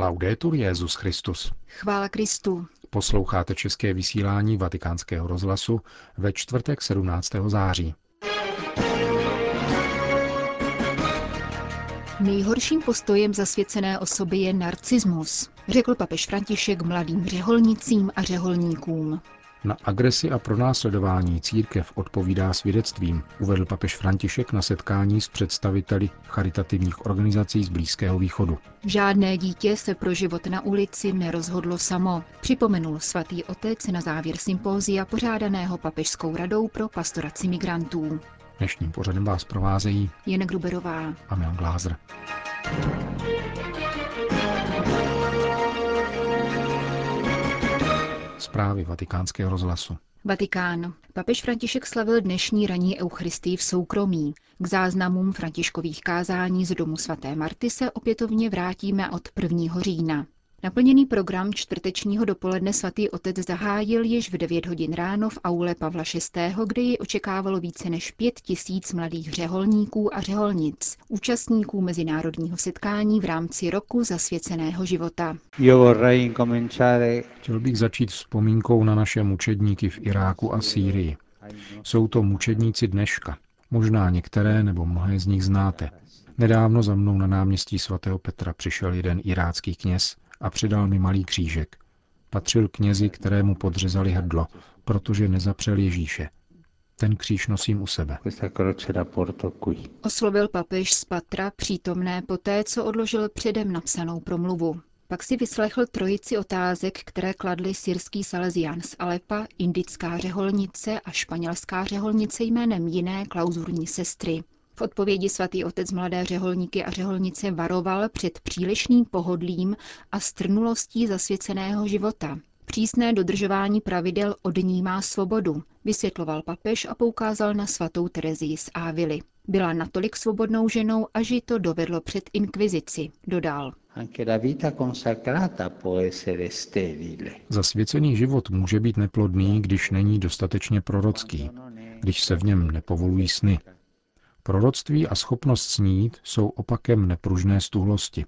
Laudetur Jezus Christus. Chvála Kristu. Posloucháte české vysílání Vatikánského rozhlasu ve čtvrtek 17. září. Nejhorším postojem zasvěcené osoby je narcismus, řekl papež František mladým řeholnicím a řeholníkům. Na agresi a pronásledování církev odpovídá svědectvím, uvedl papež František na setkání s představiteli charitativních organizací z Blízkého východu. Žádné dítě se pro život na ulici nerozhodlo samo, připomenul svatý otec na závěr sympózia pořádaného papežskou radou pro pastoraci migrantů. Dnešním pořadem vás provázejí Jen Gruberová a Milan Glázer. Zprávy vatikánského rozhlasu. Vatikán. Papež František slavil dnešní ranní eucharistii v soukromí. K záznamům františkových kázání z domu svaté Marty se opětovně vrátíme od 1. října. Naplněný program čtvrtečního dopoledne svatý otec zahájil již v 9 hodin ráno v aule Pavla VI., kde ji očekávalo více než pět tisíc mladých řeholníků a řeholnic, účastníků mezinárodního setkání v rámci roku zasvěceného života. Chtěl bych začít vzpomínkou na naše mučedníky v Iráku a Sýrii. Jsou to mučedníci dneška. Možná některé nebo mnohé z nich znáte. Nedávno za mnou na náměstí svatého Petra přišel jeden irácký kněz, a předal mi malý křížek. Patřil knězi, kterému podřezali hrdlo, protože nezapřel Ježíše. Ten kříž nosím u sebe. Oslovil papež z patra přítomné poté, co odložil předem napsanou promluvu. Pak si vyslechl trojici otázek, které kladly syrský Salesian z Alepa, indická řeholnice a španělská řeholnice jménem jiné klauzurní sestry. V odpovědi svatý otec mladé řeholníky a řeholnice varoval před přílišným pohodlím a strnulostí zasvěceného života. Přísné dodržování pravidel odnímá svobodu, vysvětloval papež a poukázal na svatou Terezii z Ávily. Byla natolik svobodnou ženou, až ji to dovedlo před inkvizici, dodal. Zasvěcený život může být neplodný, když není dostatečně prorocký, když se v něm nepovolují sny, Proroctví a schopnost snít jsou opakem nepružné stuhlosti.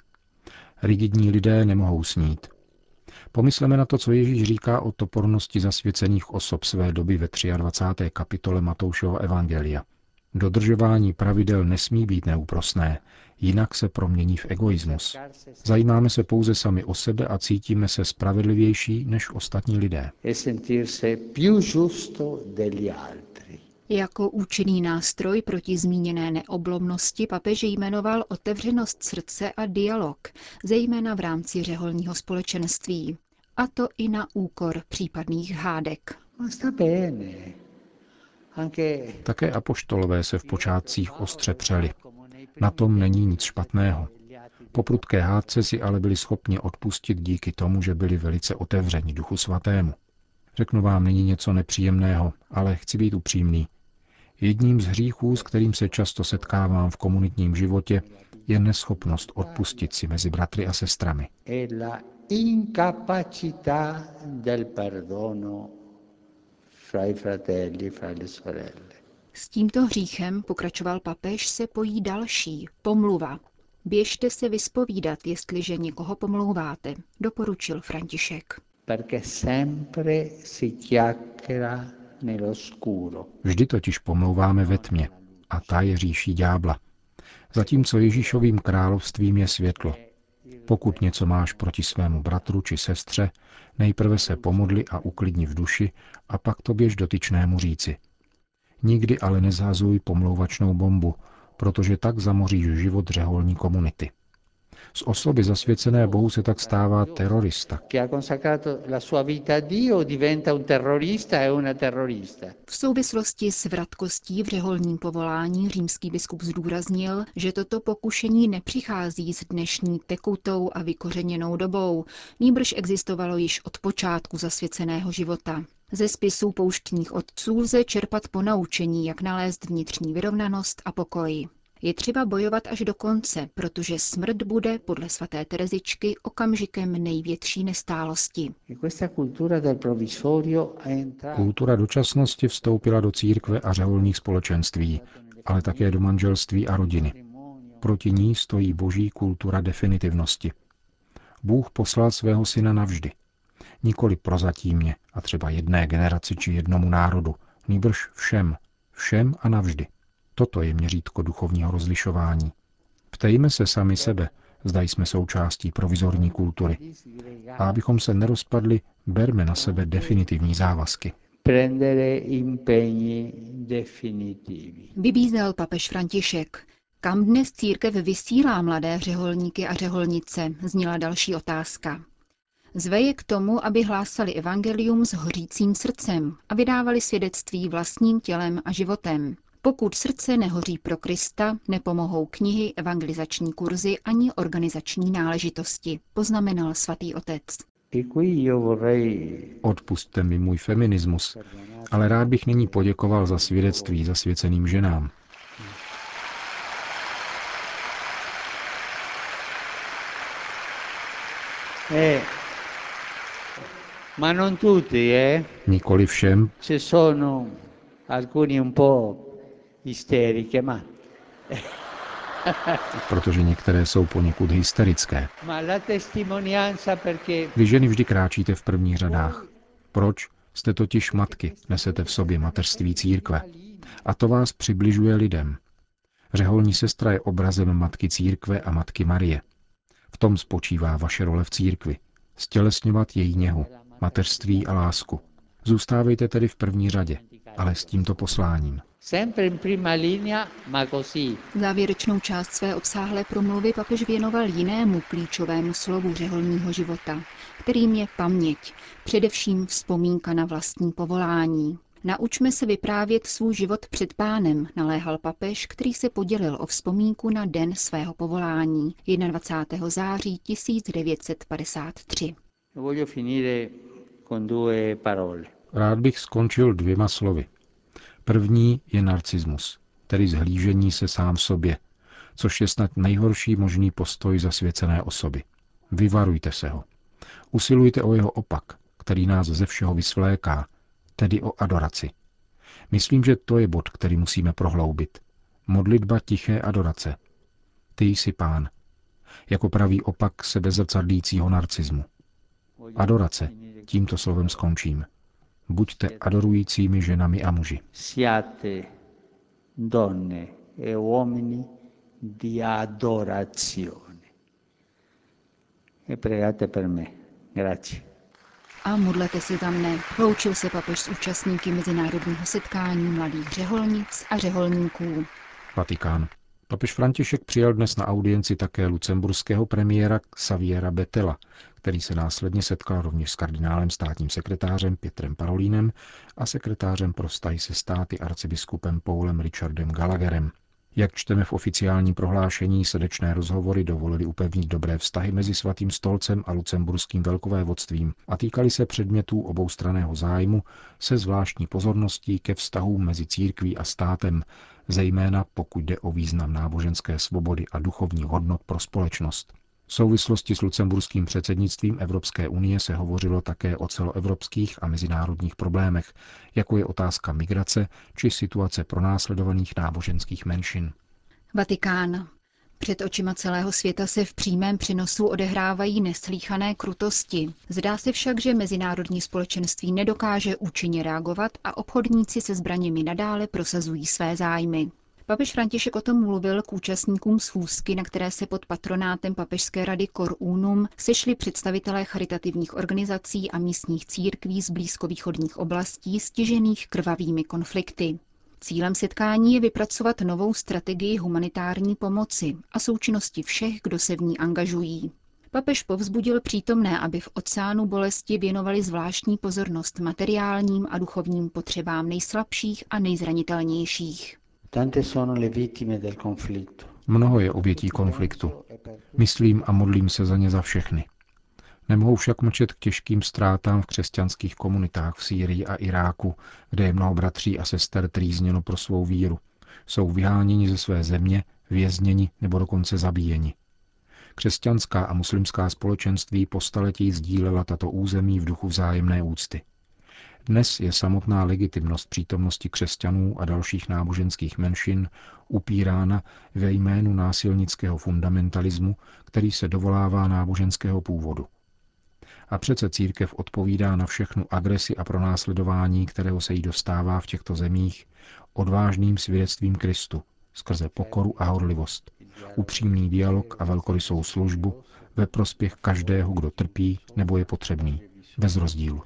Rigidní lidé nemohou snít. Pomysleme na to, co Ježíš říká o topornosti zasvěcených osob své doby ve 23. kapitole Matoušova Evangelia. Dodržování pravidel nesmí být neúprosné, jinak se promění v egoismus. Zajímáme se pouze sami o sebe a cítíme se spravedlivější než ostatní lidé. Jako účinný nástroj proti zmíněné neoblomnosti papež jmenoval otevřenost srdce a dialog, zejména v rámci řeholního společenství. A to i na úkor případných hádek. Také apoštolové se v počátcích ostře přeli. Na tom není nic špatného. Po prudké hádce si ale byli schopni odpustit díky tomu, že byli velice otevření Duchu Svatému. Řeknu vám, není něco nepříjemného, ale chci být upřímný. Jedním z hříchů, s kterým se často setkávám v komunitním životě, je neschopnost odpustit si mezi bratry a sestrami. S tímto hříchem, pokračoval papež, se pojí další, pomluva. Běžte se vyspovídat, jestliže někoho pomlouváte, doporučil František. Perché sempre si chiacchiera Vždy totiž pomlouváme ve tmě a ta je říší ďábla. Zatímco Ježíšovým královstvím je světlo. Pokud něco máš proti svému bratru či sestře, nejprve se pomodli a uklidni v duši a pak to běž dotyčnému říci. Nikdy ale nezhazuj pomlouvačnou bombu, protože tak zamoříš život řeholní komunity. Z osoby zasvěcené Bohu se tak stává terorista. E v souvislosti s vratkostí v řeholním povolání římský biskup zdůraznil, že toto pokušení nepřichází s dnešní tekutou a vykořeněnou dobou, nýbrž existovalo již od počátku zasvěceného života. Ze spisů pouštních otců lze čerpat po naučení, jak nalézt vnitřní vyrovnanost a pokoj. Je třeba bojovat až do konce, protože smrt bude, podle svaté Terezičky, okamžikem největší nestálosti. Kultura dočasnosti vstoupila do církve a řeholních společenství, ale také do manželství a rodiny. Proti ní stojí boží kultura definitivnosti. Bůh poslal svého syna navždy. Nikoli prozatímně a třeba jedné generaci či jednomu národu, nýbrž všem, všem a navždy. Toto je měřítko duchovního rozlišování. Ptejme se sami sebe, zda jsme součástí provizorní kultury. A abychom se nerozpadli, berme na sebe definitivní závazky. Vybízel papež František. Kam dnes církev vysílá mladé řeholníky a řeholnice, zněla další otázka. Zve je k tomu, aby hlásali evangelium s hořícím srdcem a vydávali svědectví vlastním tělem a životem. Pokud srdce nehoří pro Krista, nepomohou knihy, evangelizační kurzy ani organizační náležitosti, poznamenal svatý otec. Odpustte mi můj feminismus, ale rád bych nyní poděkoval za svědectví zasvěceným ženám. Eh, ma non tutti, eh? Nikoli všem. Ci sono alcuni un po' isteriche, ma... Protože některé jsou poněkud hysterické. Vy ženy vždy kráčíte v prvních řadách. Proč? Jste totiž matky, nesete v sobě mateřství církve. A to vás přibližuje lidem. Řeholní sestra je obrazem matky církve a matky Marie. V tom spočívá vaše role v církvi. Stělesňovat její něhu, mateřství a lásku. Zůstávejte tedy v první řadě, ale s tímto posláním. sempre in prima linea, ma così. Závěrečnou část své obsáhlé promluvy papež věnoval jinému klíčovému slovu řeholního života, kterým je paměť, především vzpomínka na vlastní povolání. Naučme se vyprávět svůj život před pánem, naléhal papež, který se podělil o vzpomínku na den svého povolání 21. září 1953. Voglio finire con due parole. Rád bych skončil dvěma slovy. První je narcismus, tedy zhlížení se sám sobě, což je snad nejhorší možný postoj zasvěcené osoby. Vyvarujte se ho. Usilujte o jeho opak, který nás ze všeho vysvléká, tedy o adoraci. Myslím, že to je bod, který musíme prohloubit. Modlitba tiché adorace. Ty jsi pán. Jako pravý opak sebezrcadlícího narcismu. Adorace. Tímto slovem skončím. Buďte adorujícími ženami a muži. Siate donne e uomini di adorazione. E pregate per me. Grazie. A modlete se za mne. Loučil se papež s účastníky mezinárodního setkání mladých řeholnic a řeholníků. Vatikán. Papež František přijal dnes na audienci také lucemburského premiéra Xaviera Betela, který se následně setkal rovněž s kardinálem státním sekretářem Pietrem Parolínem a sekretářem pro vztahy se státy arcibiskupem Paulem Richardem Gallagherem. Jak čteme v oficiálním prohlášení, srdečné rozhovory dovolily upevnit dobré vztahy mezi Svatým stolcem a lucemburským velkovévodstvím a týkali se předmětů oboustraného zájmu se zvláštní pozorností ke vztahům mezi církví a státem, zejména pokud jde o význam náboženské svobody a duchovní hodnot pro společnost. V souvislosti s lucemburským předsednictvím Evropské unie se hovořilo také o celoevropských a mezinárodních problémech, jako je otázka migrace či situace pronásledovaných náboženských menšin. Vatikán. Před očima celého světa se v přímém přenosu odehrávají neslíchané krutosti. Zdá se však, že mezinárodní společenství nedokáže účinně reagovat a obchodníci se zbraněmi nadále prosazují své zájmy. Papež František o tom mluvil k účastníkům schůzky, na které se pod patronátem Papežské rady Cor Unum sešli představitelé charitativních organizací a místních církví z blízkovýchodních oblastí stižených krvavými konflikty. Cílem setkání je vypracovat novou strategii humanitární pomoci a součinnosti všech, kdo se v ní angažují. Papež povzbudil přítomné, aby v oceánu bolesti věnovali zvláštní pozornost materiálním a duchovním potřebám nejslabších a nejzranitelnějších. Tante sono le vittime del conflitto. Mnoho je obětí konfliktu. Myslím a modlím se za ně za všechny. Nemohou však mlčet k těžkým ztrátám v křesťanských komunitách v Sýrii a Iráku, kde je mnoho bratří a sester trýzněno pro svou víru. Jsou vyháněni ze své země, vězněni nebo dokonce zabíjeni. Křesťanská a muslimská společenství po staletí sdílela tato území v duchu vzájemné úcty. Dnes je samotná legitimnost přítomnosti křesťanů a dalších náboženských menšin upírána ve jménu násilnického fundamentalismu, který se dovolává náboženského původu. A přece církev odpovídá na všechnu agresi a pronásledování, kterého se jí dostává v těchto zemích, odvážným svědectvím Kristu, skrze pokoru a horlivost, upřímný dialog a velkorysou službu ve prospěch každého, kdo trpí nebo je potřebný, bez rozdílu.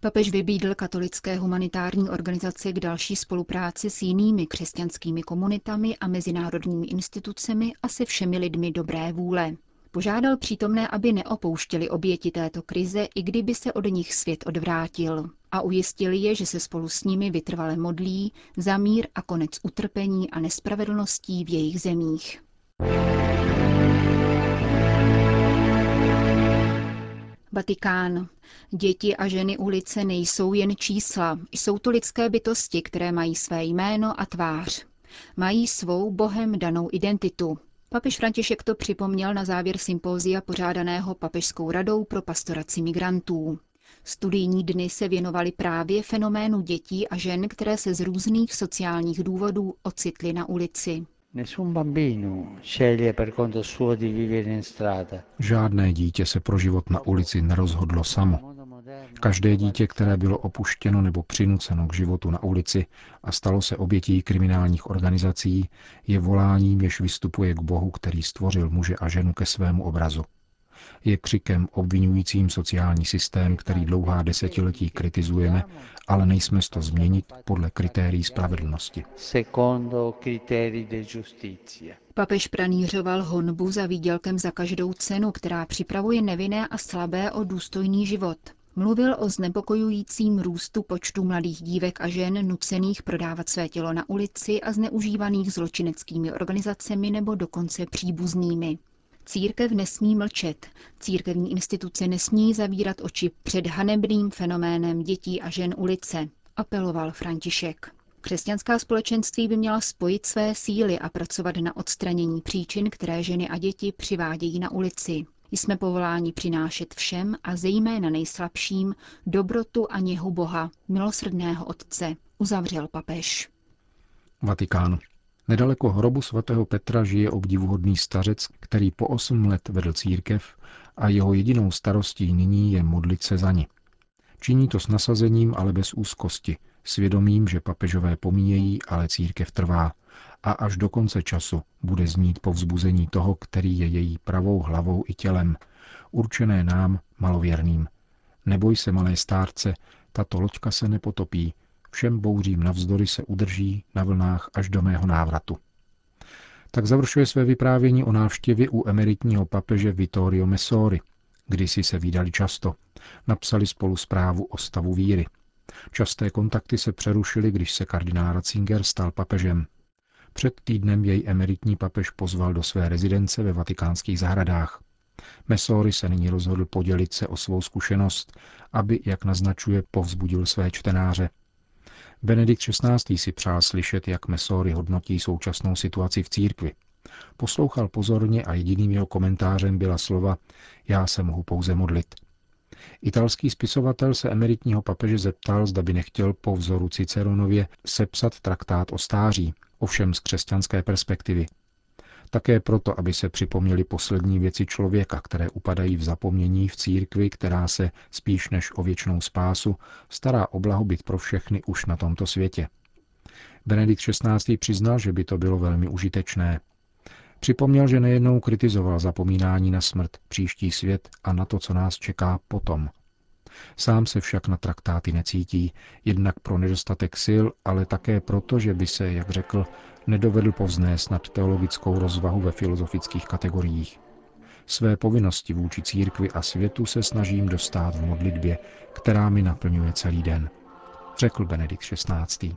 Papež vybídl katolické humanitární organizace k další spolupráci s jinými křesťanskými komunitami a mezinárodními institucemi a se všemi lidmi dobré vůle. Požádal přítomné, aby neopouštěli oběti této krize, i kdyby se od nich svět odvrátil. A ujistili je, že se spolu s nimi vytrvale modlí za mír a konec utrpení a nespravedlností v jejich zemích. Vatikán. Děti a ženy ulice nejsou jen čísla, jsou to lidské bytosti, které mají své jméno a tvář. Mají svou bohem danou identitu. Papež František to připomněl na závěr sympózia pořádaného Papežskou radou pro pastoraci migrantů. Studijní dny se věnovaly právě fenoménu dětí a žen, které se z různých sociálních důvodů ocitly na ulici. Žádné dítě se pro život na ulici nerozhodlo samo. Každé dítě, které bylo opuštěno nebo přinuceno k životu na ulici a stalo se obětí kriminálních organizací, je voláním, jež vystupuje k Bohu, který stvořil muže a ženu ke svému obrazu je křikem obvinujícím sociální systém, který dlouhá desetiletí kritizujeme, ale nejsme to změnit podle kritérií spravedlnosti. Papež pranířoval honbu za výdělkem za každou cenu, která připravuje nevinné a slabé o důstojný život. Mluvil o znepokojujícím růstu počtu mladých dívek a žen nucených prodávat své tělo na ulici a zneužívaných zločineckými organizacemi nebo dokonce příbuznými. Církev nesmí mlčet, církevní instituce nesmí zavírat oči před hanebným fenoménem dětí a žen ulice, apeloval František. Křesťanská společenství by měla spojit své síly a pracovat na odstranění příčin, které ženy a děti přivádějí na ulici. Jsme povoláni přinášet všem a zejména nejslabším dobrotu a něhu Boha, milosrdného Otce, uzavřel papež. Vatikán. Nedaleko hrobu svatého Petra žije obdivuhodný stařec, který po osm let vedl církev a jeho jedinou starostí nyní je modlit se za ní. Činí to s nasazením, ale bez úzkosti, svědomím, že papežové pomíjejí, ale církev trvá a až do konce času bude znít povzbuzení toho, který je její pravou hlavou i tělem, určené nám, malověrným. Neboj se, malé stárce, tato loďka se nepotopí, všem bouřím navzdory se udrží na vlnách až do mého návratu. Tak završuje své vyprávění o návštěvě u emeritního papeže Vittorio Messori. Kdysi se vydali často. Napsali spolu zprávu o stavu víry. Časté kontakty se přerušily, když se kardinál Ratzinger stal papežem. Před týdnem jej emeritní papež pozval do své rezidence ve vatikánských zahradách. Mesori se nyní rozhodl podělit se o svou zkušenost, aby, jak naznačuje, povzbudil své čtenáře. Benedikt XVI. si přál slyšet, jak Mesory hodnotí současnou situaci v církvi. Poslouchal pozorně a jediným jeho komentářem byla slova Já se mohu pouze modlit. Italský spisovatel se emeritního papeže zeptal, zda by nechtěl po vzoru Ciceronově sepsat traktát o stáří, ovšem z křesťanské perspektivy. Také proto, aby se připomněly poslední věci člověka, které upadají v zapomnění v církvi, která se, spíš než o věčnou spásu, stará o blahobyt pro všechny už na tomto světě. Benedikt XVI. přiznal, že by to bylo velmi užitečné. Připomněl, že nejednou kritizoval zapomínání na smrt, příští svět a na to, co nás čeká potom. Sám se však na traktáty necítí, jednak pro nedostatek sil, ale také proto, že by se, jak řekl, nedovedl povznést nad teologickou rozvahu ve filozofických kategoriích. Své povinnosti vůči církvi a světu se snažím dostat v modlitbě, která mi naplňuje celý den, řekl Benedikt XVI.